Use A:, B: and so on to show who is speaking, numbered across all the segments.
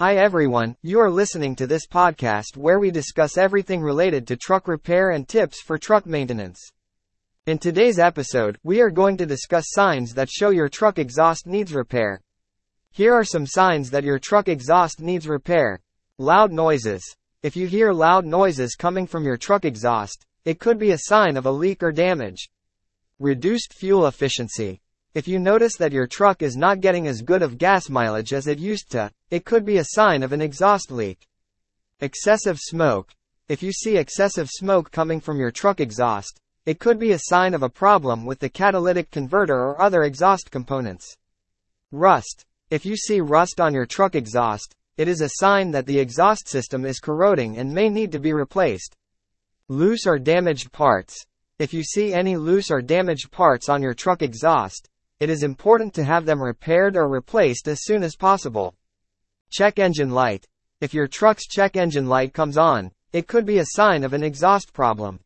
A: Hi everyone, you are listening to this podcast where we discuss everything related to truck repair and tips for truck maintenance. In today's episode, we are going to discuss signs that show your truck exhaust needs repair. Here are some signs that your truck exhaust needs repair. Loud noises. If you hear loud noises coming from your truck exhaust, it could be a sign of a leak or damage. Reduced fuel efficiency. If you notice that your truck is not getting as good of gas mileage as it used to, it could be a sign of an exhaust leak. Excessive smoke. If you see excessive smoke coming from your truck exhaust, it could be a sign of a problem with the catalytic converter or other exhaust components. Rust. If you see rust on your truck exhaust, it is a sign that the exhaust system is corroding and may need to be replaced. Loose or damaged parts. If you see any loose or damaged parts on your truck exhaust, it is important to have them repaired or replaced as soon as possible. Check engine light. If your truck's check engine light comes on, it could be a sign of an exhaust problem.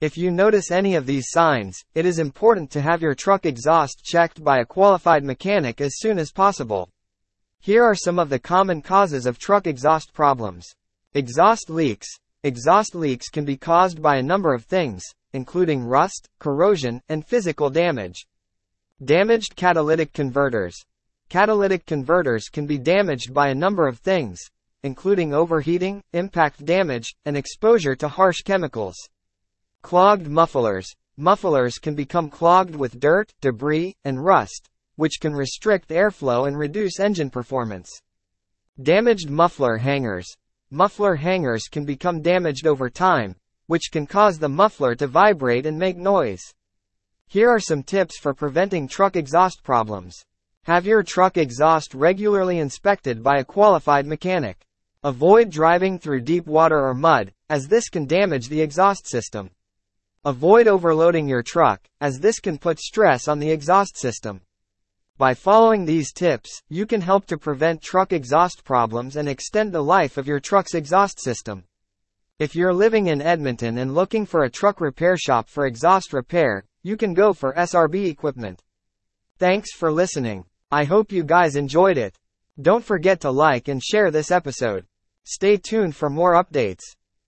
A: If you notice any of these signs, it is important to have your truck exhaust checked by a qualified mechanic as soon as possible. Here are some of the common causes of truck exhaust problems. Exhaust leaks. Exhaust leaks can be caused by a number of things, including rust, corrosion, and physical damage. Damaged catalytic converters. Catalytic converters can be damaged by a number of things, including overheating, impact damage, and exposure to harsh chemicals. Clogged mufflers. Mufflers can become clogged with dirt, debris, and rust, which can restrict airflow and reduce engine performance. Damaged muffler hangers. Muffler hangers can become damaged over time, which can cause the muffler to vibrate and make noise. Here are some tips for preventing truck exhaust problems. Have your truck exhaust regularly inspected by a qualified mechanic. Avoid driving through deep water or mud, as this can damage the exhaust system. Avoid overloading your truck, as this can put stress on the exhaust system. By following these tips, you can help to prevent truck exhaust problems and extend the life of your truck's exhaust system. If you're living in Edmonton and looking for a truck repair shop for exhaust repair, you can go for SRB equipment. Thanks for listening. I hope you guys enjoyed it. Don't forget to like and share this episode. Stay tuned for more updates.